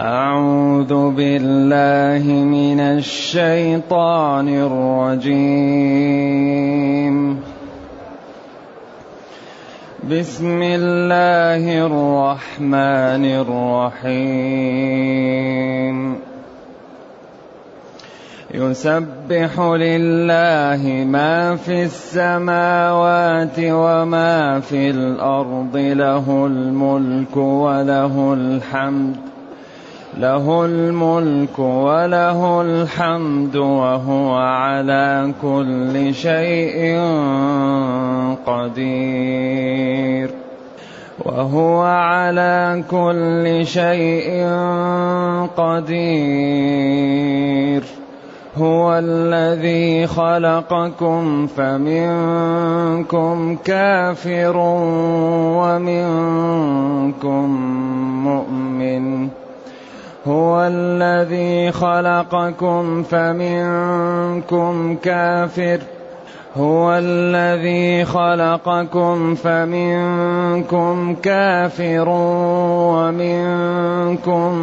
أعوذ بالله من الشيطان الرجيم. بسم الله الرحمن الرحيم. يسبح لله ما في السماوات وما في الأرض له الملك وله الحمد. له الملك وله الحمد وهو على كل شيء قدير. وهو على كل شيء قدير. هو الذي خلقكم فمنكم كافر ومنكم مؤمن. هو الذي خلقكم فمنكم كافر. هو الذي خلقكم فمنكم كافر ومنكم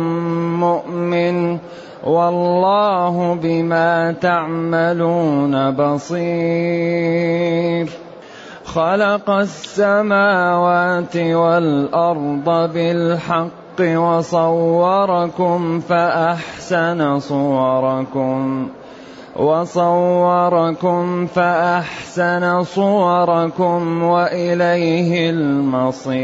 مؤمن. والله بما تعملون بصير. خلق السماوات والأرض بالحق. الحق وصوركم فأحسن صوركم. وصوركم فأحسن صوركم وإليه المصير.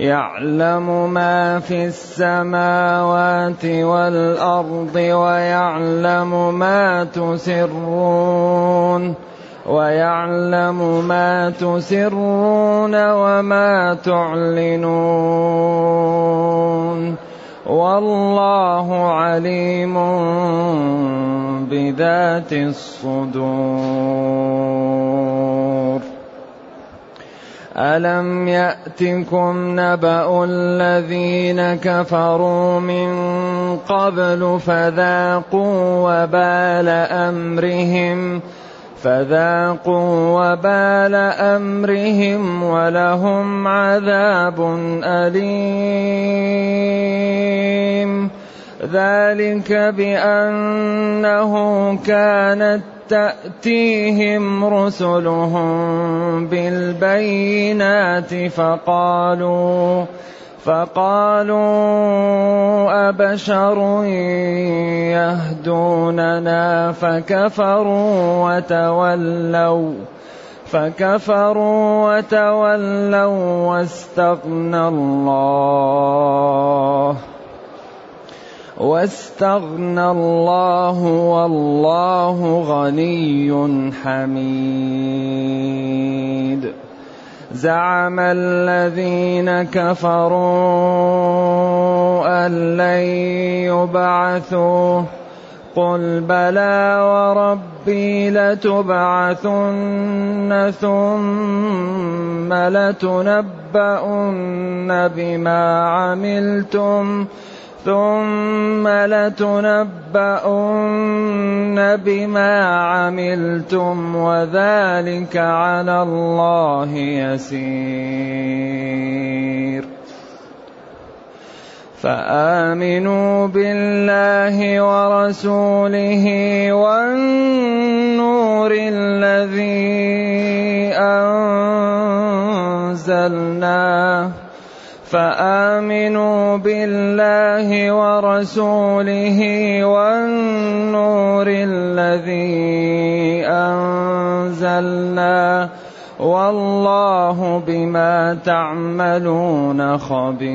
يعلم ما في السماوات والأرض ويعلم ما تسرون. ويعلم ما تسرون وما تعلنون والله عليم بذات الصدور. ألم يأتكم نبأ الذين كفروا من قبل فذاقوا وبال أمرهم فذاقوا وبال أمرهم ولهم عذاب أليم. ذلك بأنه كانت تأتيهم رسلهم بالبينات فقالوا فقالوا أبشر يهدوننا فكفروا وتولوا فكفروا وتولوا واستغنى الله واستغنى الله والله غني حميد زعم الذين كفروا أن لن يبعثوا. قل بلى وربي لتبعثن ثم لتنبؤن بما عملتم. ثم لتنبؤن بما عملتم وذلك على الله يسير. فآمنوا بالله ورسوله والنور الذي أنزلناه فآمنوا بالله ورسوله والنور الذي أنزلنا والله بما تعملون خبير.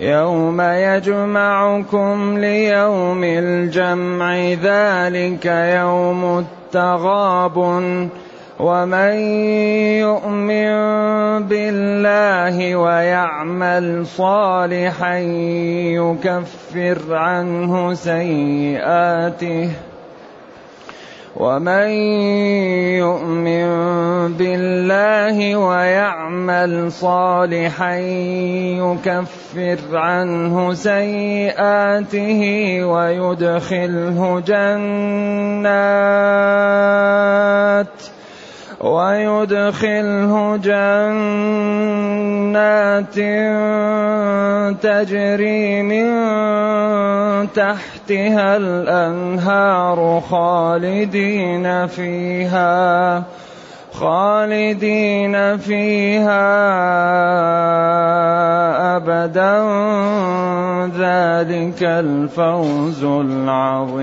يوم يجمعكم ليوم الجمع ذلك يوم التغابن. ومن يؤمن بالله ويعمل صالحا يكفر عنه سيئاته ومن يؤمن بالله ويعمل صالحا يكفر عنه سيئاته ويدخله جنات ويدخله جنات تجري من تحتها الأنهار خالدين فيها خالدين فيها أبدا. ذلك الفوز العظيم.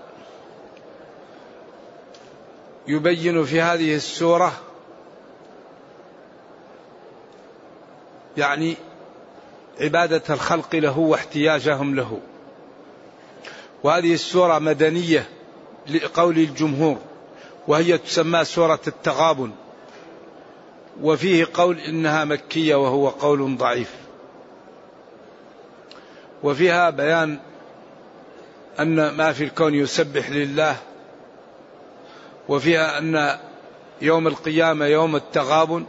يبين في هذه السورة يعني عبادة الخلق له واحتياجهم له. وهذه السورة مدنية لقول الجمهور وهي تسمى سورة التغابن وفيه قول إنها مكية وهو قول ضعيف. وفيها بيان أن ما في الكون يسبح لله وفيها أن يوم القيامة يوم التغابن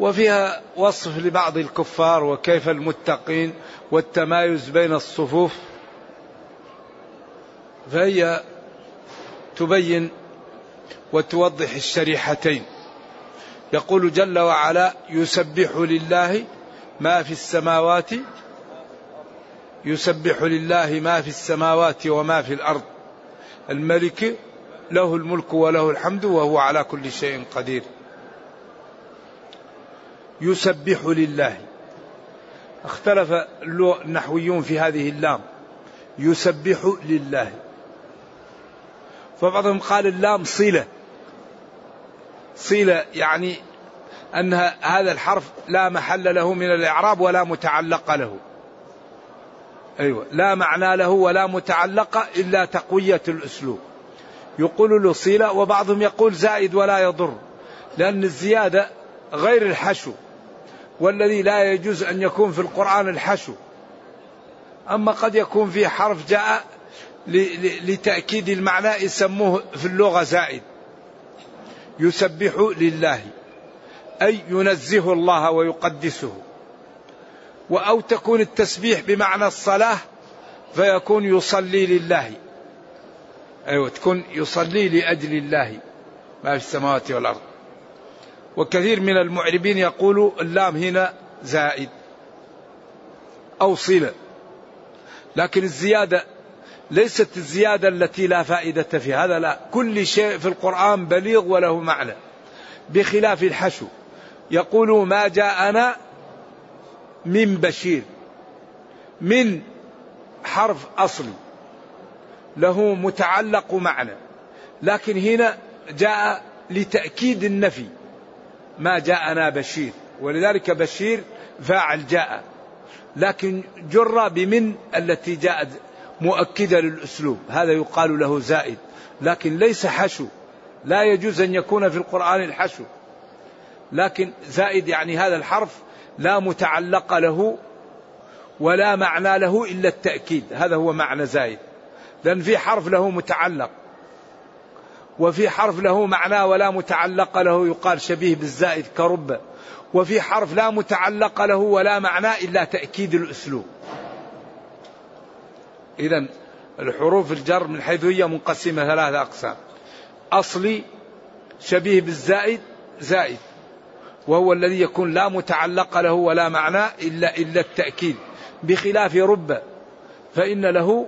وفيها وصف لبعض الكفار وكيف المتقين والتمايز بين الصفوف فهي تبين وتوضح الشريحتين. يقول جل وعلا يسبح لله ما في السماوات يسبح لله ما في السماوات وما في الأرض. الملك له الملك وله الحمد وهو على كل شيء قدير. يسبح لله. اختلف النحويون في هذه اللام. يسبح لله. فبعضهم قال اللام صلة. صلة يعني أن هذا الحرف لا محل له من الإعراب ولا متعلق له. أيوة. لا معنى له ولا متعلق إلا تقوية الأسلوب. يقول له صلة وبعضهم يقول زائد ولا يضر. لأن الزيادة غير الحشو والذي لا يجوز أن يكون في القرآن الحشو. أما قد يكون في حرف جاء لتأكيد المعنى يسموه في اللغة زائد. يسبح لله أي ينزه الله ويقدسه. أو تكون التسبيح بمعنى الصلاة فيكون يصلي لله. أيوة تكون يصلي لأجل الله ما في السماوات والأرض. وكثير من المعربين يقولوا اللام هنا زائد أو صلة. لكن الزيادة ليست الزيادة التي لا فائدة في هذا لا. كل شيء في القرآن بليغ وله معنى بخلاف الحشو. يقول ما جاءنا من بشير من حرف أصلي له متعلق معنى لكن هنا جاء لتأكيد النفي. ما جاءنا بشير. ولذلك بشير فاعل جاء. لكن جر بمن التي جاءت مؤكدة للأسلوب. هذا يقال له زائد. لكن ليس حشو. لا يجوز أن يكون في القرآن الحشو. لكن زائد يعني هذا الحرف لا متعلق له ولا معنى له إلا التأكيد. هذا هو معنى زائد. لأن في حرف له متعلق. وفي حرف له معنى ولا متعلق له يقال شبيه بالزائد كرب. وفي حرف لا متعلق له ولا معنى إلا تأكيد الأسلوب. إذا الحروف الجر من حيث هي منقسمة ثلاثة أقسام. أصلي شبيه بالزائد زائد. وهو الذي يكون لا متعلق له ولا معنى إلا إلا التأكيد. بخلاف رب فإن له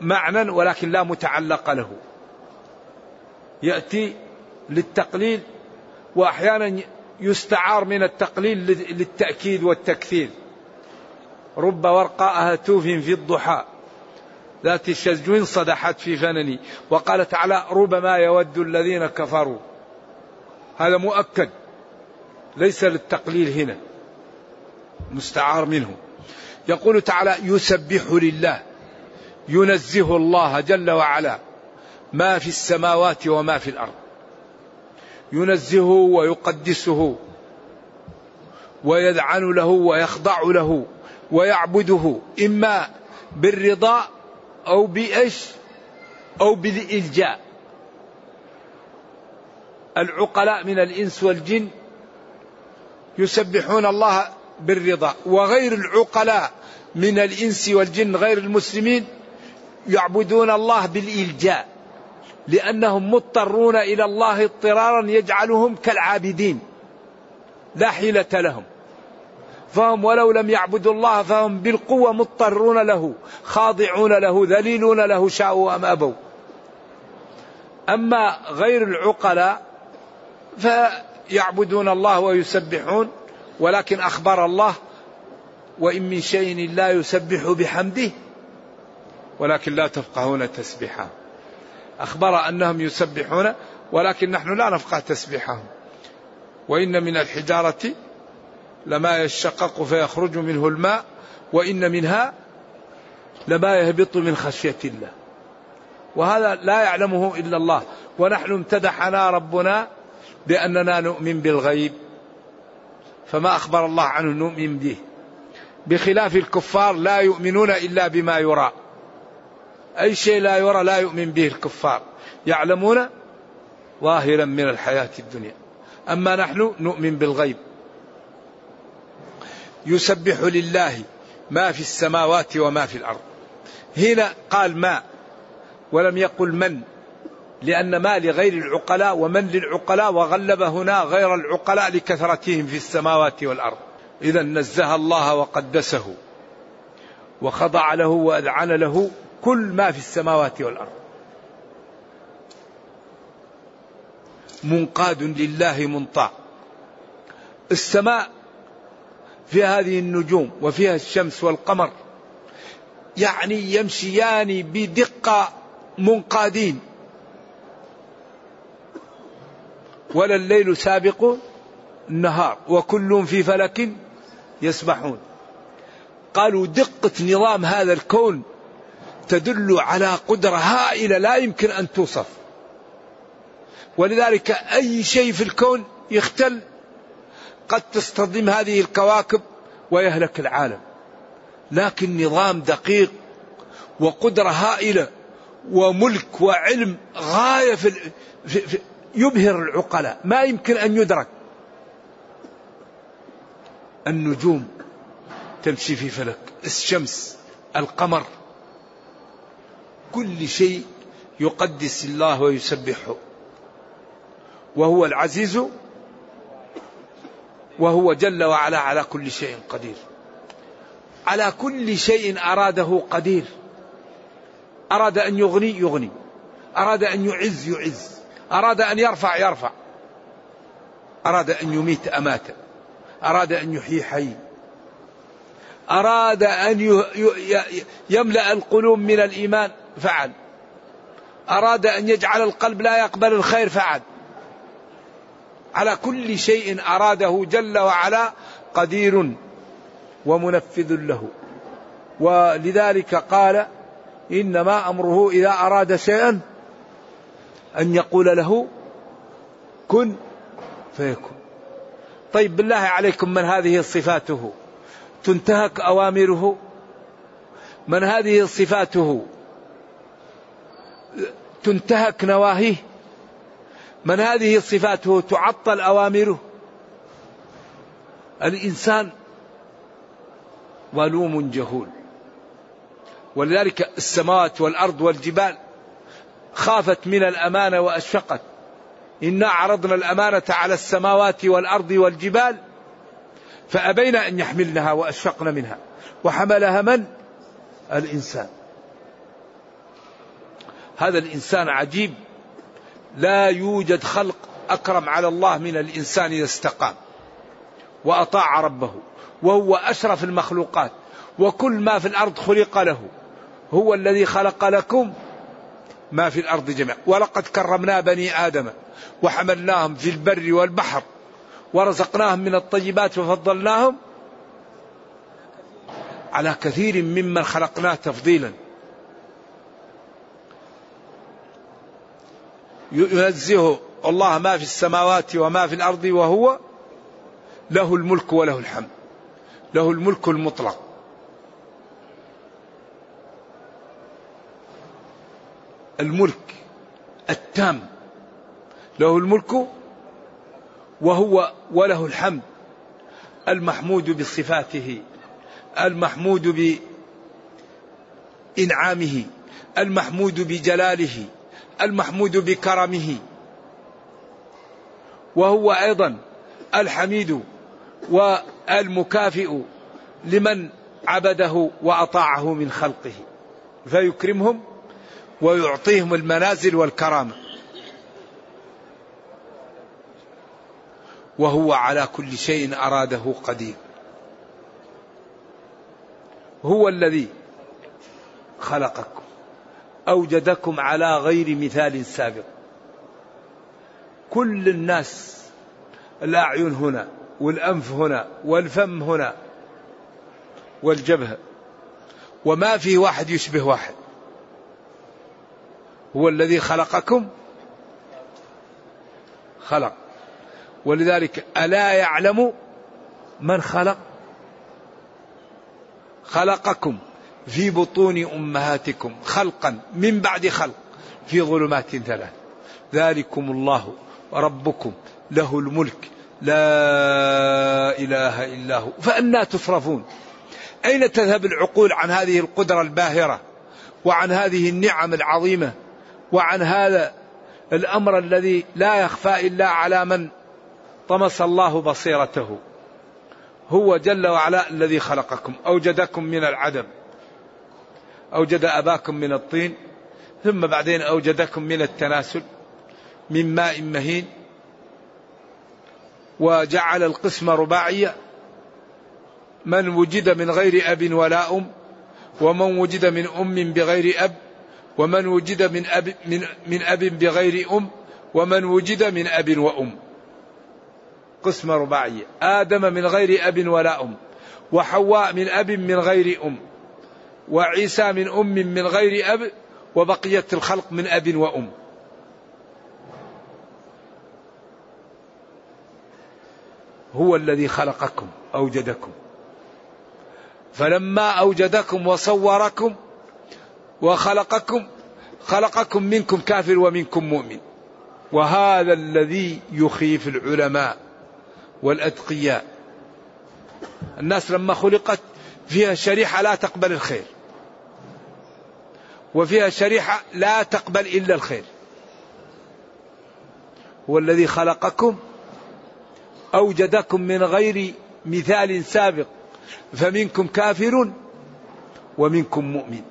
معنى ولكن لا متعلق له. يأتي للتقليل وأحيانا يستعار من التقليل للتأكيد والتكثير. رب ورقاء هتوف في الضحى. ذات الشجوين صدحت في فنني. وقال تعالى ربما يود الذين كفروا. هذا مؤكد. ليس للتقليل هنا. مستعار منه. يقول تعالى يسبح لله. ينزه الله جل وعلا ما في السماوات وما في الأرض. ينزهه ويقدسه ويذعن له ويخضع له ويعبده إما بالرضا أو بإيش؟ أو بالإلجاء. العقلاء من الإنس والجن يسبحون الله بالرضا وغير العقلاء من الإنس والجن غير المسلمين يعبدون الله بالإلجاء لأنهم مضطرون إلى الله اضطرارا يجعلهم كالعابدين لا حيلة لهم. فهم ولو لم يعبدوا الله فهم بالقوة مضطرون له خاضعون له ذليلون له شاءوا أم أبوا. أما غير العقلاء فيعبدون الله ويسبحون ولكن أخبر الله وإن من شيء لا يسبح بحمده ولكن لا تفقهون تسبيحه أخبر أنهم يسبحون ولكن نحن لا نفقه تسبيحهم. وإن من الحجارة لما يشقق فيخرج منه الماء وإن منها لما يهبط من خشية الله. وهذا لا يعلمه إلا الله. ونحن امتدحنا ربنا بأننا نؤمن بالغيب. فما أخبر الله عنه نؤمن به. بخلاف الكفار لا يؤمنون إلا بما يرى. أي شيء لا يرى لا يؤمن به الكفار. يعلمون ظاهرا من الحياة الدنيا. أما نحن نؤمن بالغيب. يسبح لله ما في السماوات وما في الأرض. هنا قال ما ولم يقل من لأن ما لغير العقلاء ومن للعقلاء وغلب هنا غير العقلاء لكثرتهم في السماوات والأرض. إذا نزه الله وقدسه وخضع له وأذعن له كل ما في السماوات والأرض. منقاد لله منطاع. السماء في هذه النجوم وفيها الشمس والقمر. يعني يمشيان بدقة منقادين. ولا الليل سابق النهار وكل في فلك يسبحون. قالوا دقة نظام هذا الكون تدل على قدرة هائلة لا يمكن أن توصف. ولذلك أي شيء في الكون يختل قد تصطدم هذه الكواكب ويهلك العالم. لكن نظام دقيق وقدرة هائلة وملك وعلم غاية في, في, في يبهر العقلاء. ما يمكن أن يدرك. النجوم تمشي في فلك. الشمس القمر كل شيء يقدس الله ويسبحه وهو العزيز وهو جل وعلا على كل شيء قدير. على كل شيء أراده قدير. أراد أن يغني يغني. أراد أن يعز يعز. أراد أن يرفع يرفع. أراد أن يميت امات أراد أن يحيي حي. أراد أن يملأ القلوب من الإيمان. فعل. أراد أن يجعل القلب لا يقبل الخير فعل. على كل شيء أراده جل وعلا قدير ومنفذ له. ولذلك قال إنما أمره إذا أراد شيئا أن يقول له كن فيكون. طيب بالله عليكم من هذه صفاته؟ تنتهك أوامره؟ من هذه صفاته؟ تنتهك نواهيه. من هذه صفاته؟ تعطل أوامره. الإنسان ظلوم جهول. ولذلك السماوات والأرض والجبال خافت من الأمانة وأشفقت. إنا عرضنا الأمانة على السماوات والأرض والجبال فأبين أن يحملنها وأشفقن منها. وحملها من؟ الإنسان. هذا الإنسان عجيب. لا يوجد خلق أكرم على الله من الإنسان إذا استقام وأطاع ربه. وهو أشرف المخلوقات. وكل ما في الأرض خلق له. هو الذي خلق لكم ما في الأرض جميعا. ولقد كرمنا بني آدم. وحملناهم في البر والبحر. ورزقناهم من الطيبات وفضلناهم على كثير ممن خلقناه تفضيلا. ينزه الله ما في السماوات وما في الأرض وهو له الملك وله الحمد. له الملك المطلق. الملك التام. له الملك وهو وله الحمد. المحمود بصفاته. المحمود بإنعامه. المحمود بجلاله. المحمود بكرمه. وهو أيضا الحميد والمكافئ لمن عبده وأطاعه من خلقه. فيكرمهم ويعطيهم المنازل والكرامة. وهو على كل شيء أراده قدير. هو الذي خلقكم. أوجدكم على غير مثال سابق. كل الناس الأعين هنا والأنف هنا والفم هنا والجبهة. وما في واحد يشبه واحد. هو الذي خلقكم. خلق. ولذلك ألا يعلم من خلق؟ خلقكم. في بطون أمهاتكم خلقا من بعد خلق في ظلمات ثلاث. ذلكم الله ربكم له الملك. لا إله إلا هو. فأنا تصرفون أين تذهب العقول عن هذه القدرة الباهرة وعن هذه النعم العظيمة وعن هذا الأمر الذي لا يخفى إلا على من طمس الله بصيرته؟ هو جل وعلا الذي خلقكم أوجدكم من العدم. أوجد أباكم من الطين ثم بعدين أوجدكم من التناسل من ماء مهين وجعل القسم رباعية. من وجد من غير أب ولا أم ومن وجد من أم بغير أب ومن وجد من أب من, من أب بغير أم ومن وجد من أب وأم. قسمة رباعية. آدم من غير أب ولا أم وحواء من أب من غير أم. وعيسى من أم من غير أب وبقية الخلق من أب وأم. هو الذي خلقكم أوجدكم. فلما أوجدكم وصوركم وخلقكم خلقكم منكم كافر ومنكم مؤمن. وهذا الذي يخيف العلماء والأتقياء. الناس لما خلقت فيها شريحة لا تقبل الخير. وفيها شريحة لا تقبل إلا الخير. هو الذي خلقكم أوجدكم من غير مثال سابق فمنكم كافر ومنكم مؤمن.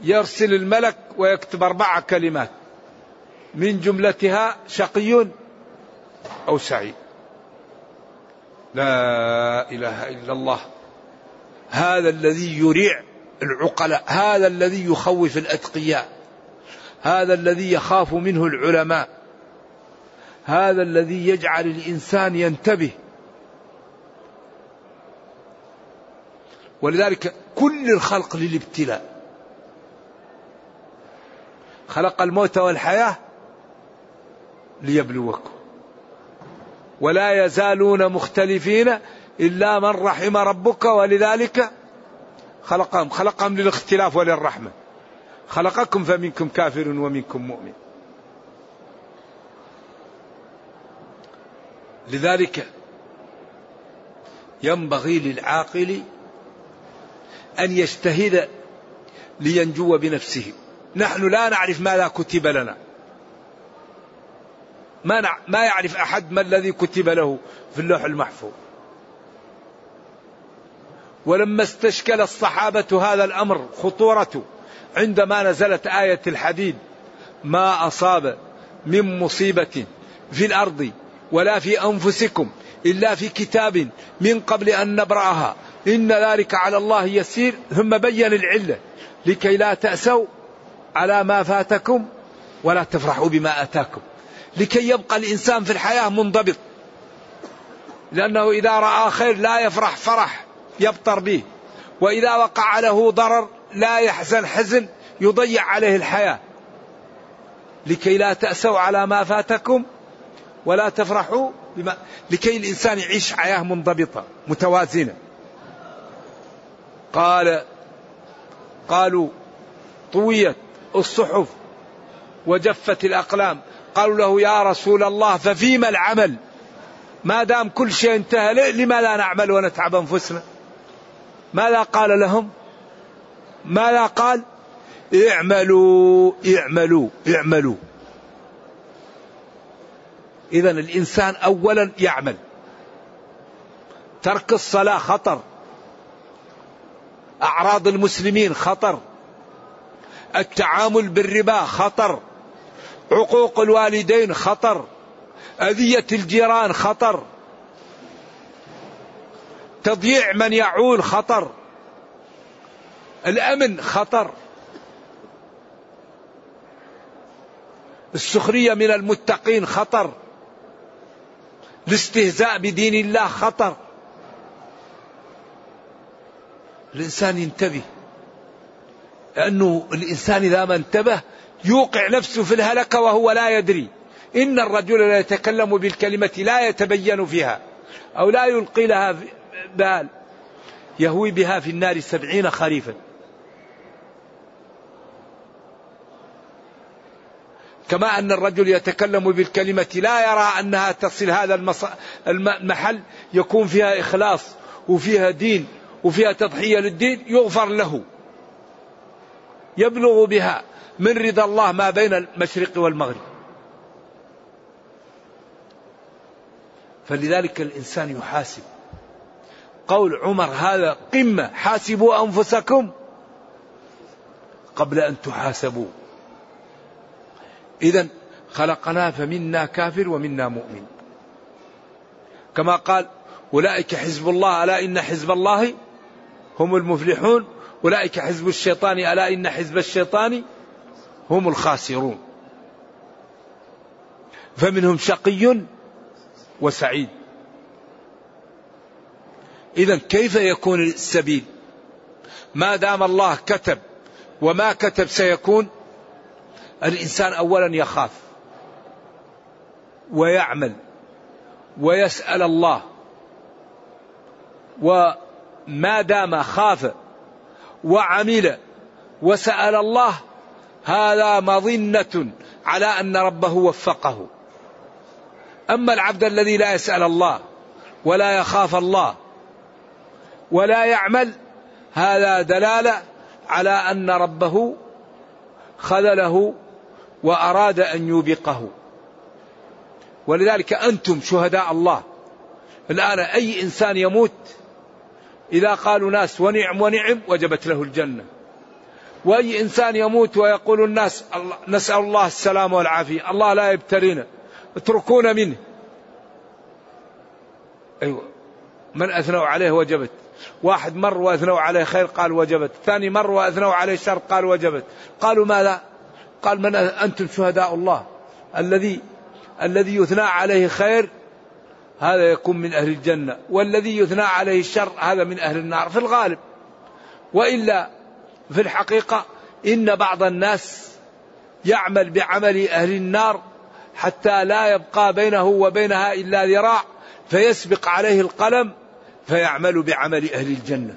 يرسل الملك ويكتب أربع كلمات من جملتها شقي أو سعيد. لا إله إلا الله. هذا الذي يريع العقلاء. هذا الذي يخوف الأتقياء. هذا الذي يخاف منه العلماء. هذا الذي يجعل الإنسان ينتبه. ولذلك كل الخلق للابتلاء. خلق الموت والحياة ليبلوكم. ولا يزالون مختلفين إلا من رحم ربك ولذلك خلقهم خلقهم للاختلاف وللرحمة. خلقكم فمنكم كافر ومنكم مؤمن. لذلك ينبغي للعاقل أن يجتهد لينجو بنفسه. نحن لا نعرف ماذا كتب لنا. ما ما يعرف أحد ما الذي كتب له في اللوح المحفوظ. ولما استشكل الصحابة هذا الأمر خطورته عندما نزلت آية الحديد ما أصاب من مصيبة في الأرض ولا في أنفسكم إلا في كتاب من قبل أن نبرأها. إن ذلك على الله يسير. ثم بين العلة لكي لا تأسوا على ما فاتكم ولا تفرحوا بما أتاكم. لكي يبقى الإنسان في الحياة منضبط لأنه إذا رأى خير لا يفرح فرح. يبطر به. وإذا وقع له ضرر لا يحزن حزن يضيع عليه الحياة. لكي لا تأسوا على ما فاتكم ولا تفرحوا بما لكي الإنسان يعيش حياة منضبطة متوازنة. قال قالوا طويت الصحف وجفت الأقلام. قالوا له يا رسول الله ففيما العمل؟ ما دام كل شيء انتهى لما لا نعمل ونتعب أنفسنا؟ ماذا قال لهم؟ ماذا قال؟ اعملوا اعملوا اعملوا. إذا الإنسان أولا يعمل. ترك الصلاة خطر. أعراض المسلمين خطر. التعامل بالربا خطر. عقوق الوالدين خطر. أذية الجيران خطر. تضييع من يعول خطر. الأمن خطر. السخرية من المتقين خطر. الاستهزاء بدين الله خطر. الإنسان ينتبه. لأنه الإنسان إذا ما انتبه يوقع نفسه في الهلكة وهو لا يدري. إن الرجل لا يتكلم بالكلمة لا يتبين فيها أو لا يلقي لها بال يهوي بها في النار سبعين خريفا. كما أن الرجل يتكلم بالكلمة لا يرى أنها تصل هذا المحل يكون فيها إخلاص وفيها دين وفيها تضحية للدين يغفر له. يبلغ بها من رضا الله ما بين المشرق والمغرب. فلذلك الإنسان يحاسب. قول عمر هذا قمة حاسبوا أنفسكم قبل أن تحاسبوا. إذا خلقنا فمنا كافر ومنا مؤمن. كما قال أولئك حزب الله ألا إن حزب الله هم المفلحون؟ أولئك حزب الشيطان ألا إن حزب الشيطان هم الخاسرون. فمنهم شقي وسعيد. إذا كيف يكون السبيل؟ ما دام الله كتب وما كتب سيكون الإنسان أولا يخاف ويعمل ويسأل الله. وما دام خاف وعمل وسأل الله هذا مظنة على أن ربه وفقه. أما العبد الذي لا يسأل الله ولا يخاف الله ولا يعمل. هذا دلالة على أن ربه خذله وأراد أن يوبقه. ولذلك أنتم شهداء الله. الآن أي إنسان يموت إذا قالوا ناس ونعم ونعم وجبت له الجنة. وأي إنسان يموت ويقول الناس نسأل الله السلامة والعافية الله لا يبتلينا اتركونا منه. أيوة. من أثنوا عليه وجبت. واحد مر وأثنوا عليه خير قال وجبت. ثاني مر وأثنوا عليه شر قال وجبت. قالوا ماذا؟ قال من أنتم شهداء الله. الذي الذي يثنى عليه خير هذا يكون من أهل الجنة. والذي يثنى عليه الشر هذا من أهل النار. في الغالب. وإلا في الحقيقة إن بعض الناس يعمل بعمل أهل النار حتى لا يبقى بينه وبينها إلا ذراع فيسبق عليه القلم فيعمل بعمل أهل الجنة.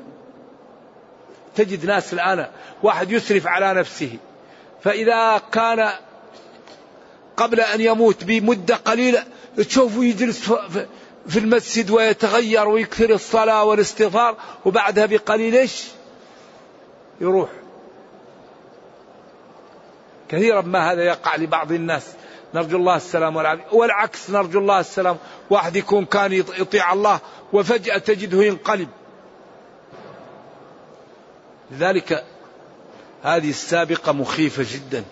تجد ناس الآن واحد يسرف على نفسه فإذا كان قبل أن يموت بمدة قليلة تشوفه يجلس في المسجد ويتغير ويكثر الصلاة والاستغفار وبعدها بقليل إيش؟ يروح. كثيرا ما هذا يقع لبعض الناس. نرجو الله السلام والعافية. والعكس نرجو الله السلام واحد يكون كان يطيع الله وفجأة تجده ينقلب. لذلك هذه السابقة مخيفة جدا.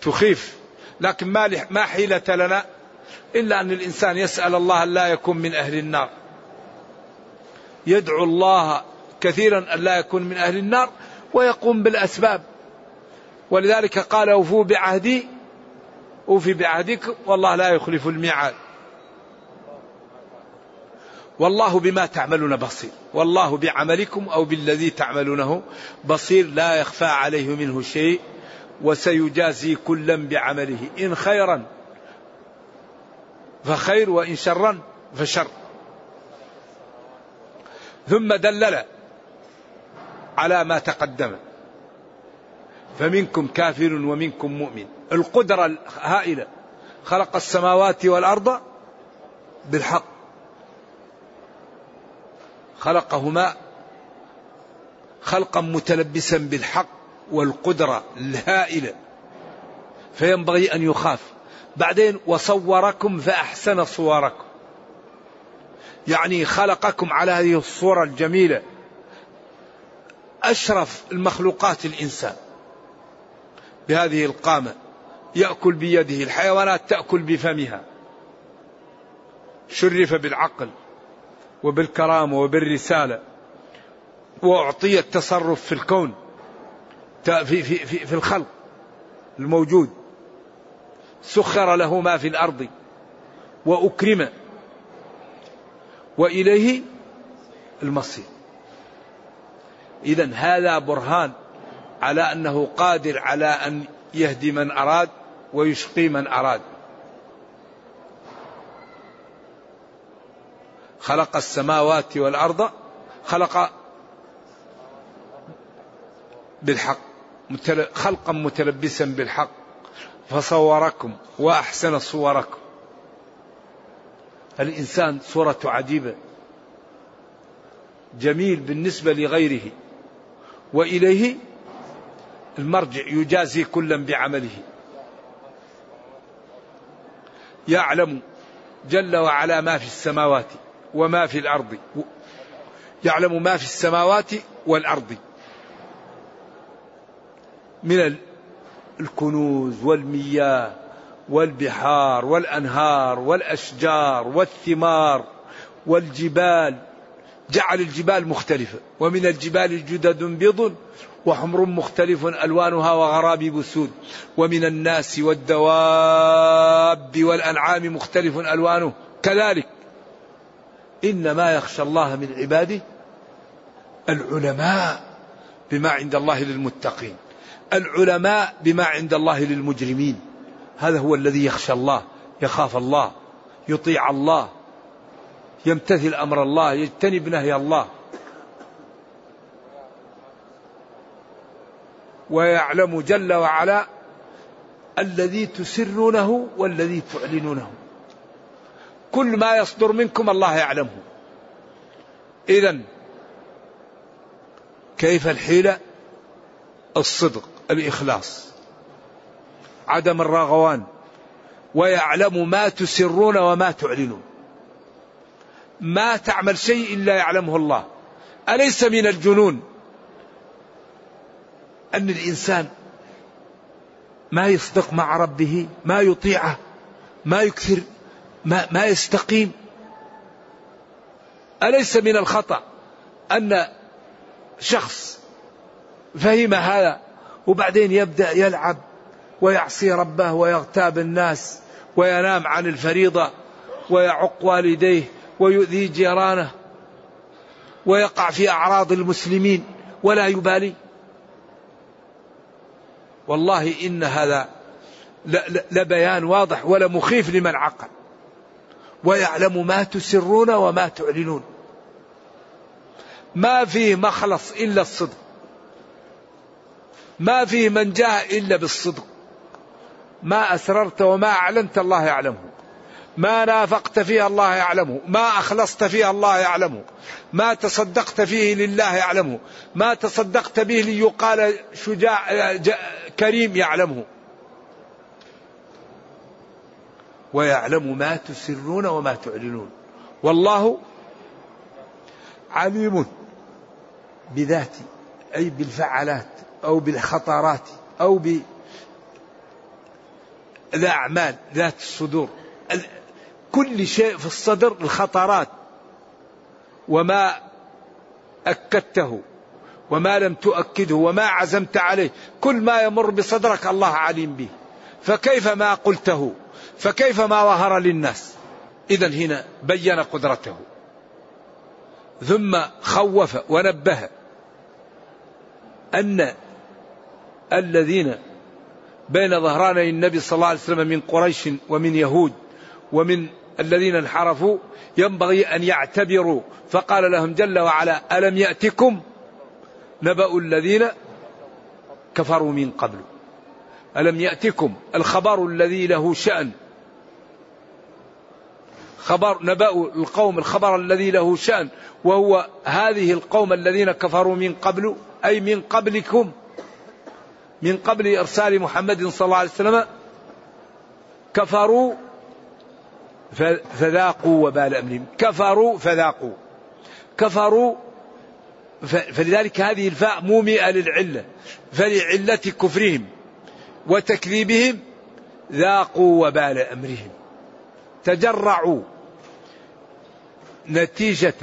تخيف. لكن ما ما حيلة لنا إلا أن الإنسان يسأل الله أن لا يكون من أهل النار. يدعو الله كثيرا أن لا يكون من أهل النار ويقوم بالأسباب. ولذلك قال أوفوا بعهدي أوفي بعهدكم والله لا يخلف الميعاد. والله بما تعملون بصير. والله بعملكم أو بالذي تعملونه بصير. لا يخفى عليه منه شيء وسيجازي كلا بعمله. إن خيرا فخير وإن شرا فشر. ثم دلل على ما تقدم. فمنكم كافر ومنكم مؤمن. القدرة الهائلة. خلق السماوات والأرض بالحق. خلقهما خلقا متلبسا بالحق والقدرة الهائلة. فينبغي أن يخاف. بعدين وصوركم فأحسن صوركم. يعني خلقكم على هذه الصورة الجميلة. أشرف المخلوقات الإنسان. بهذه القامة. يأكل بيده الحيوانات تأكل بفمها. شرف بالعقل. وبالكرامة وبالرسالة. وأعطي التصرف في الكون في, في, في, في الخلق الموجود. سخر له ما في الأرض وأكرم وإليه المصير. إذا هذا برهان على أنه قادر على أن يهدي من أراد ويشقي من أراد. خلق السماوات والأرض خلق بالحق خلقا متلبسا بالحق فصوركم وأحسن صوركم. الإنسان صورة عجيبة جميل بالنسبة لغيره وإليه المرجع يجازي كلا بعمله. يعلم جل وعلا ما في السماوات. وما في الأرض. يعلم ما في السماوات والأرض. من الكنوز والمياه والبحار والأنهار والأشجار والثمار والجبال. جعل الجبال مختلفة. ومن الجبال جدد بيض وحمر مختلف ألوانها وغرابيب سود ومن الناس والدواب والأنعام مختلف ألوانه. كذلك إنما يخشى الله من عباده العلماء بما عند الله للمتقين. العلماء بما عند الله للمجرمين. هذا هو الذي يخشى الله يخاف الله يطيع الله يمتثل أمر الله يجتنب نهي الله. ويعلم جل وعلا الذي تسرونه والذي تعلنونه. كل ما يصدر منكم الله يعلمه. اذا كيف الحيلة؟ الصدق الإخلاص. عدم الرغوان ويعلم ما تسرون وما تعلنون. ما تعمل شيء إلا يعلمه الله. أليس من الجنون أن الإنسان ما يصدق مع ربه ما يطيعه ما يكثر؟ ما, ما يستقيم. أليس من الخطأ أن شخص فهم هذا وبعدين يبدأ يلعب ويعصي ربه ويغتاب الناس وينام عن الفريضة ويعق والديه ويؤذي جيرانه ويقع في أعراض المسلمين ولا يبالي؟ والله إن هذا لبيان واضح ولا مخيف لمن عقل. ويعلم ما تسرون وما تعلنون. ما فيه مخلص إلا الصدق. ما فيه من جاء إلا بالصدق. ما أسررت وما أعلنت الله يعلمه. ما نافقت فيه الله يعلمه. ما أخلصت فيه الله يعلمه. ما تصدقت فيه لله يعلمه. ما تصدقت به ليقال شجاع كريم يعلمه. ويعلم ما تسرون وما تعلنون. والله عليم بذات أي بالفعلات أو بالخطرات أو بالأعمال ذات الصدور. كل شيء في الصدر الخطرات. وما أكدته وما لم تؤكده وما عزمت عليه. كل ما يمر بصدرك الله عليم به. فكيف ما قلته؟ فكيف ما ظهر للناس؟ إذا هنا بين قدرته. ثم خوف ونبه أن الذين بين ظهراني النبي صلى الله عليه وسلم من قريش ومن يهود ومن الذين انحرفوا ينبغي أن يعتبروا. فقال لهم جل وعلا ألم يأتكم نبأ الذين كفروا من قبل؟ ألم يأتكم الخبر الذي له شأن خبر نبأ القوم الخبر الذي له شأن وهو هذه القوم الذين كفروا من قبل أي من قبلكم من قبل إرسال محمد صلى الله عليه وسلم كفروا فذاقوا وبال أمرهم كفروا فذاقوا. كفروا فلذلك هذه الفاء مومئة للعلة. فلعلة كفرهم وتكذيبهم ذاقوا وبال أمرهم. تجرعوا. نتيجة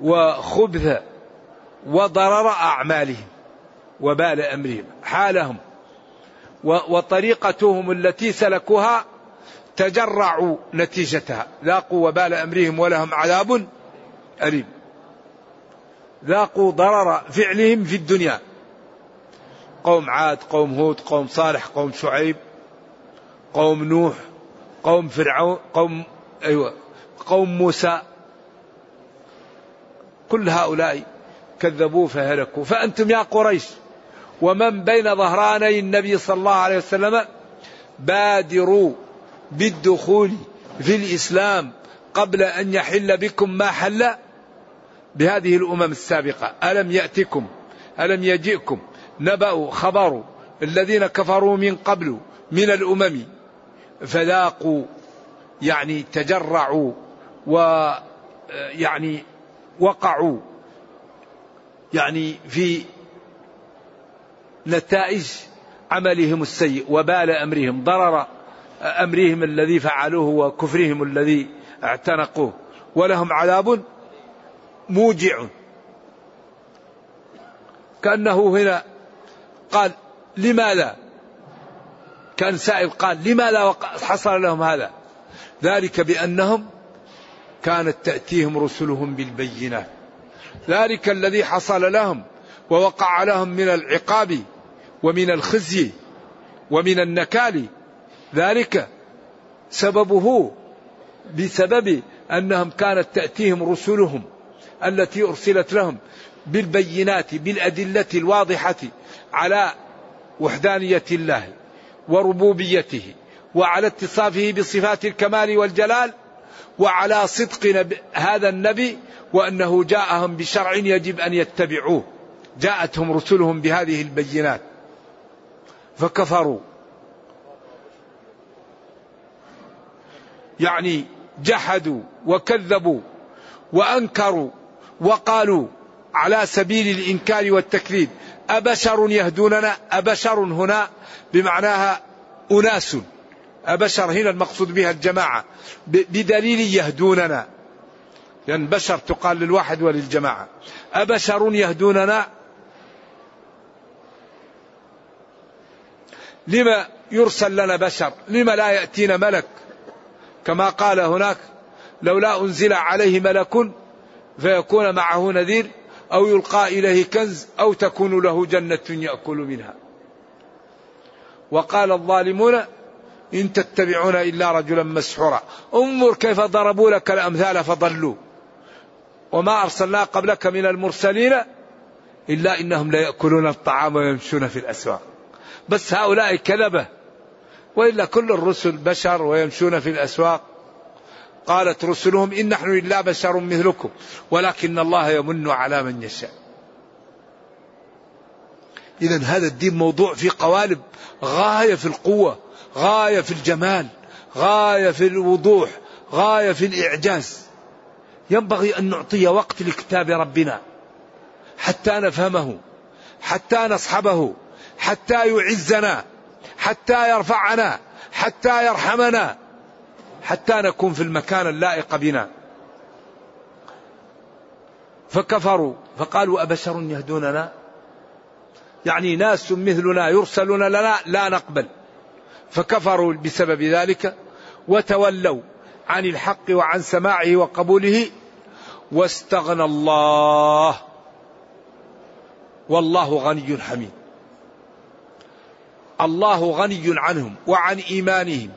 وخبث وضرر أعمالهم وبال أمرهم حالهم وطريقتهم التي سلكوها تجرعوا نتيجتها ذاقوا وبال أمرهم ولهم عذاب أليم. ذاقوا ضرر فعلهم في الدنيا. قوم عاد قوم هود قوم صالح قوم شعيب قوم نوح قوم فرعون قوم أيوة قوم موسى. كل هؤلاء كذبوا فهلكوا. فأنتم يا قريش ومن بين ظهراني النبي صلى الله عليه وسلم بادروا بالدخول في الإسلام قبل أن يحل بكم ما حل بهذه الأمم السابقة. ألم يأتكم؟ ألم يجئكم؟ نبأ خبر الذين كفروا من قبل من الأمم. فذاقوا يعني تجرعوا. ويعني وقعوا يعني في نتائج عملهم السيء وبال أمرهم ضرر أمرهم الذي فعلوه وكفرهم الذي اعتنقوه ولهم عذاب موجع. كأنه هنا قال لماذا كان سائل قال لماذا حصل لهم هذا؟ ذلك بأنهم كانت تأتيهم رسلهم بالبينات ذلك الذي حصل لهم ووقع لهم من العقاب ومن الخزي ومن النكال. ذلك سببه بسبب أنهم كانت تأتيهم رسلهم التي أرسلت لهم بالبينات بالأدلة الواضحة على وحدانية الله وربوبيته وعلى اتصافه بصفات الكمال والجلال. وعلى صدق هذا النبي وأنه جاءهم بشرع يجب أن يتبعوه. جاءتهم رسلهم بهذه البينات. فكفروا. يعني جحدوا وكذبوا وأنكروا وقالوا على سبيل الإنكار والتكذيب أبشر يهدوننا أبشر هنا بمعناها أناس. أبشر هنا المقصود بها الجماعة. بدليل يهدوننا. لأن يعني بشر تقال للواحد وللجماعة. أبشر يهدوننا؟ لما يرسل لنا بشر؟ لما لا يأتينا ملك؟ كما قال هناك لولا أنزل عليه ملك فيكون معه نذير أو يلقى إليه كنز أو تكون له جنة يأكل منها. وقال الظالمون إن تتبعون إلا رجلا مسحورا. انظر كيف ضربوا لك الأمثال فضلوا. وما أرسلنا قبلك من المرسلين إلا إنهم ليأكلون الطعام ويمشون في الأسواق. بس هؤلاء كذبة. وإلا كل الرسل بشر ويمشون في الأسواق. قالت رسلهم إن نحن إلا بشر مثلكم ولكن الله يمن على من يشاء. إذا هذا الدين موضوع في قوالب غاية في القوة. غاية في الجمال غاية في الوضوح غاية في الإعجاز. ينبغي أن نعطي وقت لكتاب ربنا حتى نفهمه حتى نصحبه حتى يعزنا حتى يرفعنا حتى يرحمنا حتى نكون في المكان اللائق بنا. فكفروا فقالوا أبشر يهدوننا؟ يعني ناس مثلنا يرسلون لنا لا نقبل. فكفروا بسبب ذلك وتولوا عن الحق وعن سماعه وقبوله واستغنى الله. والله غني حميد. الله غني عنهم وعن إيمانهم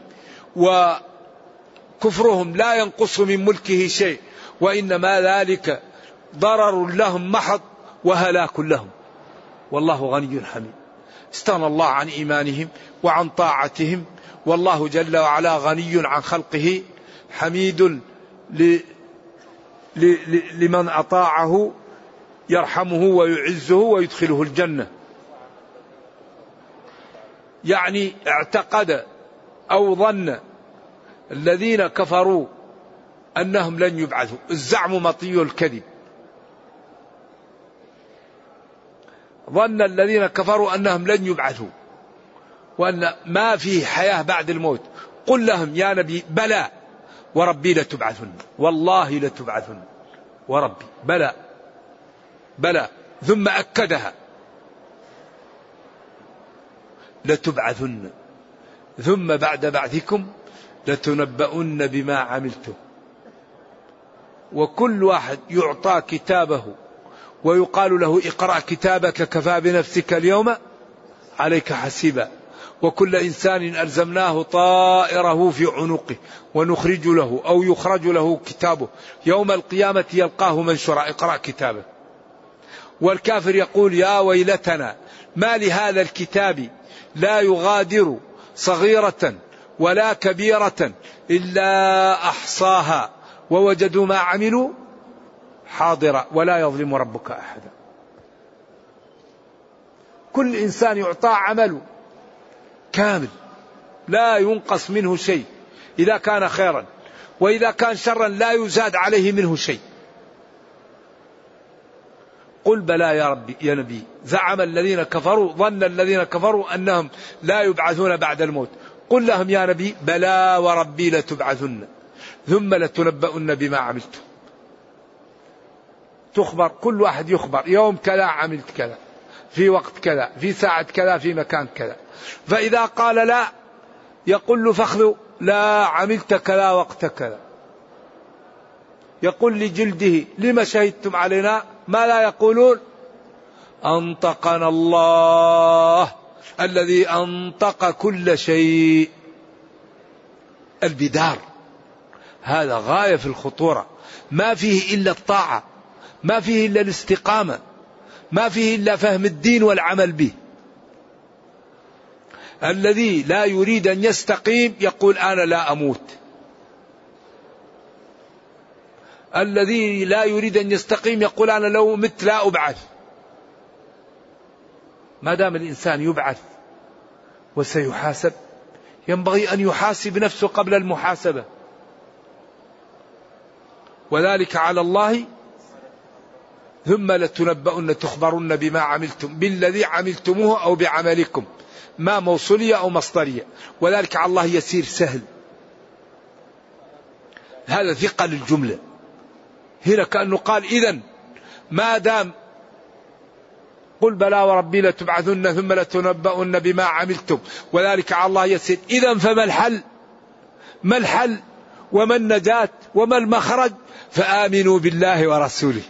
وكفرهم لا ينقص من ملكه شيء وإنما ذلك ضرر لهم محض وهلاك لهم. والله غني حميد. استغنى الله عن إيمانهم وعن طاعتهم والله جل وعلا غني عن خلقه حميد ل... ل... لمن أطاعه يرحمه ويعزه ويدخله الجنة. يعني اعتقد أو ظن الذين كفروا أنهم لن يبعثوا. الزعم مطي الكذب. ظن الذين كفروا أنهم لن يبعثوا وأن ما في حياة بعد الموت. قل لهم يا نبي بلى وربي لتبعثن. والله لتبعثن. وربي بلى بلى. ثم أكدها. لتبعثن. ثم بعد بعثكم لتنبؤن بما عملتم. وكل واحد يعطى كتابه. ويقال له اقرأ كتابك كفى بنفسك اليوم عليك حسيبا. وكل إنسان ألزمناه طائره في عنقه ونخرج له أو يخرج له كتابه. يوم القيامة يلقاه منشورا. اقرأ كتابه. والكافر يقول يا ويلتنا ما لهذا الكتاب لا يغادر صغيرة ولا كبيرة إلا أحصاها. ووجدوا ما عملوا حاضرا ولا يظلم ربك أحدا. كل إنسان يعطى عمله كامل لا ينقص منه شيء إذا كان خيرا وإذا كان شرا لا يزاد عليه منه شيء. قل بلى يا ربي يا نبي زعم الذين كفروا ظن الذين كفروا أنهم لا يبعثون بعد الموت. قل لهم يا نبي بلى وربي لتبعثن ثم لتنبؤن بما عملتم. تخبر كل واحد يخبر. يوم كذا عملت كذا. في وقت كذا في ساعة كذا في مكان كذا. فإذا قال لا يقول له فخذ لا عملت كذا وقت كذا. يقول لجلده لما شهدتم علينا؟ ما لا يقولون؟ أنطقنا الله الذي أنطق كل شيء. البدار. هذا غاية في الخطورة. ما فيه إلا الطاعة. ما فيه إلا الاستقامة ما فيه إلا فهم الدين والعمل به. الذي لا يريد أن يستقيم يقول أنا لا أموت. الذي لا يريد أن يستقيم يقول أنا لو مت لا أبعث. ما دام الإنسان يبعث وسيحاسب ينبغي أن يحاسب نفسه قبل المحاسبة. وذلك على الله ثم لتنبؤن تخبرن بما عملتم بالذي عملتموه أو بعملكم ما موصولية أو مصدرية. وذلك على الله يسير سهل. هذا ثقة للجملة. هنا كأنه قال إذا ما دام قل بلى وربي لتبعثن ثم لتنبؤن بما عملتم. وذلك على الله يسير. إذا فما الحل؟ ما الحل؟ وما النجاة؟ وما المخرج؟ فآمنوا بالله ورسوله.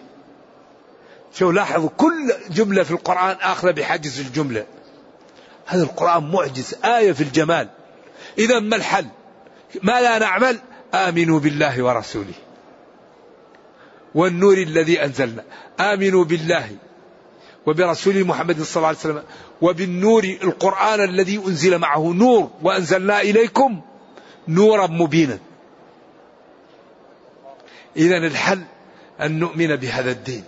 شو لاحظوا كل جملة في القرآن آخذة بحجز الجملة. هذا القرآن معجز آية في الجمال. إذا ما الحل؟ ما لا نعمل؟ آمنوا بالله ورسوله. والنور الذي أنزلنا. آمنوا بالله وبرسول محمد صلى الله عليه وسلم وبالنور القرآن الذي أنزل معه نور وأنزلنا إليكم نورا مبينا. إذا الحل أن نؤمن بهذا الدين.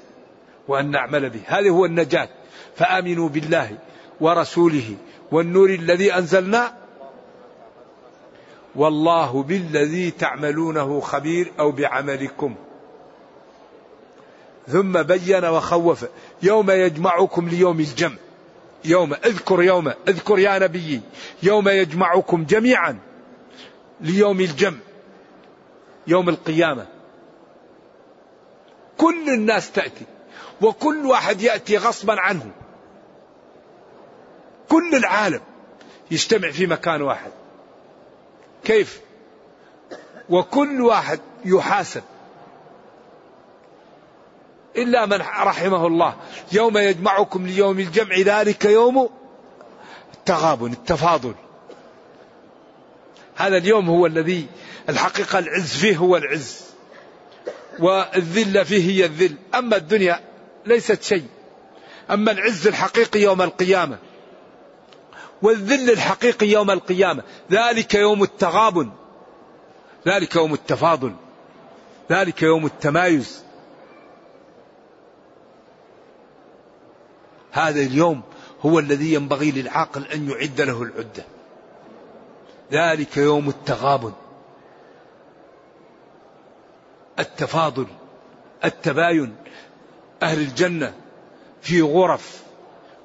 وأن نعمل به. هذا هو النجاة. فآمنوا بالله ورسوله والنور الذي أنزلنا. والله بالذي تعملونه خبير أو بعملكم. ثم بين وخوف. يوم يجمعكم ليوم الجمع. يوم اذكر يوم اذكر يا نبي. يوم يجمعكم جميعا ليوم الجمع. يوم القيامة. كل الناس تأتي. وكل واحد يأتي غصبا عنه. كل العالم يجتمع في مكان واحد. كيف؟ وكل واحد يحاسب. إلا من رحمه الله. يوم يجمعكم ليوم الجمع ذلك يوم التغابن التفاضل. هذا اليوم هو الذي الحقيقة العز فيه هو العز. والذلة فيه هي الذل. أما الدنيا ليست شيء. أما العز الحقيقي يوم القيامة والذل الحقيقي يوم القيامة ذلك يوم التغابن ذلك يوم التفاضل ذلك يوم التمايز. هذا اليوم هو الذي ينبغي للعاقل أن يعد له العدة. ذلك يوم التغابن. التفاضل التباين أهل الجنة في غرف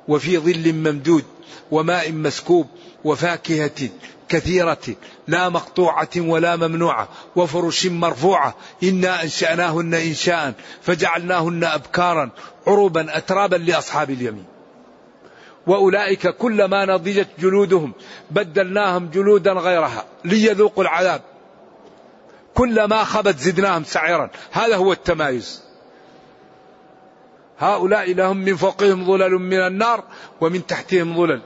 وفي ظل ممدود وماء مسكوب وفاكهة كثيرة لا مقطوعة ولا ممنوعة وفرش مرفوعة إنا أنشأناهن إنشاء فجعلناهن أبكارا عروبا أترابا لأصحاب اليمين. وأولئك كلما نضجت جلودهم بدلناهم جلودا غيرها ليذوقوا العذاب. كلما خبت زدناهم سعيرا. هذا هو التمايز. هؤلاء لهم من فوقهم ظلل من النار ومن تحتهم ظلل.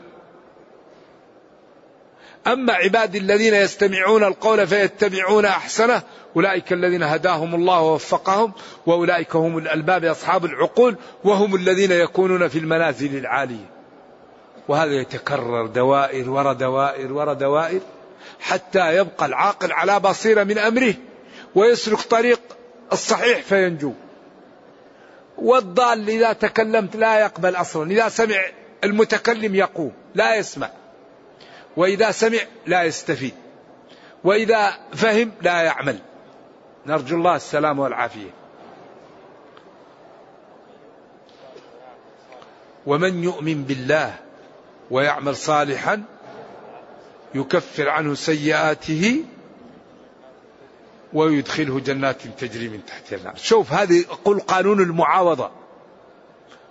أما عبادي الذين يستمعون القول فيتبعون أحسنه أولئك الذين هداهم الله ووفقهم وأولئك هم الألباب أصحاب العقول وهم الذين يكونون في المنازل العالية. وهذا يتكرر دوائر ورا دوائر ورا دوائر حتى يبقى العاقل على بصيرة من أمره ويسلك طريق الصحيح فينجو. والضال إذا تكلمت لا يقبل أصلا. إذا سمع المتكلم يقوم لا يسمع. وإذا سمع لا يستفيد. وإذا فهم لا يعمل. نرجو الله السلام والعافية. ومن يؤمن بالله ويعمل صالحا يكفر عنه سيئاته ويدخله جنات تجري من تحتها النار. شوف هذه قل قانون المعاوضة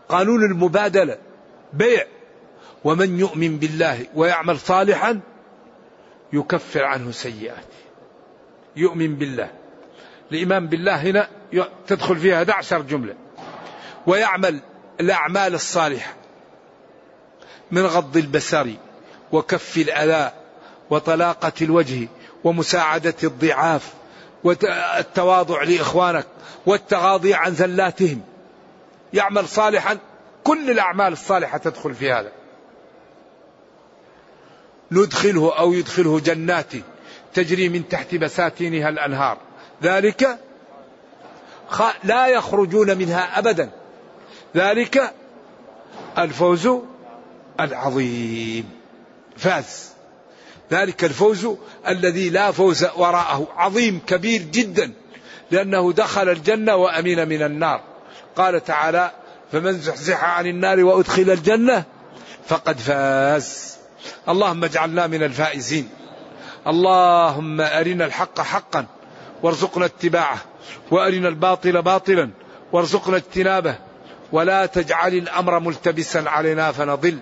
قانون المبادلة بيع. ومن يؤمن بالله ويعمل صالحا يكفر عنه سيئاته. يؤمن بالله. الإيمان بالله هنا تدخل فيها 11 جملة. ويعمل الأعمال الصالحة من غض البصر وكف الأذى وطلاقة الوجه ومساعدة الضعاف والتواضع لإخوانك والتغاضي عن زلاتهم. يعمل صالحا كل الأعمال الصالحة تدخل في هذا. ندخله أو يدخله جنات تجري من تحت بساتينها الأنهار. ذلك لا يخرجون منها أبدا. ذلك الفوز العظيم. فاز. ذلك الفوز الذي لا فوز وراءه عظيم كبير جدا لأنه دخل الجنة وأمين من النار. قال تعالى فمن زحزح عن النار وأدخل الجنة فقد فاز. اللهم اجعلنا من الفائزين. اللهم أرنا الحق حقا وارزقنا اتباعه وأرنا الباطل باطلا وارزقنا اجتنابه ولا تجعل الأمر ملتبسا علينا فنضل.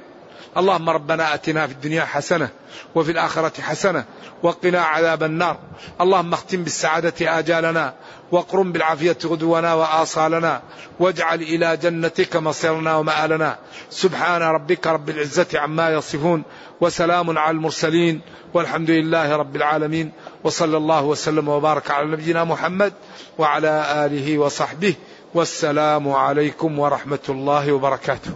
اللهم ربنا آتنا في الدنيا حسنة وفي الآخرة حسنة وقنا عذاب النار. اللهم اختم بالسعادة آجالنا واقرم بالعافية غدونا وآصالنا واجعل إلى جنتك مصيرنا ومآلنا. سبحان ربك رب العزة عما يصفون وسلام على المرسلين والحمد لله رب العالمين. وصلى الله وسلم وبارك على نبينا محمد وعلى آله وصحبه. والسلام عليكم ورحمة الله وبركاته.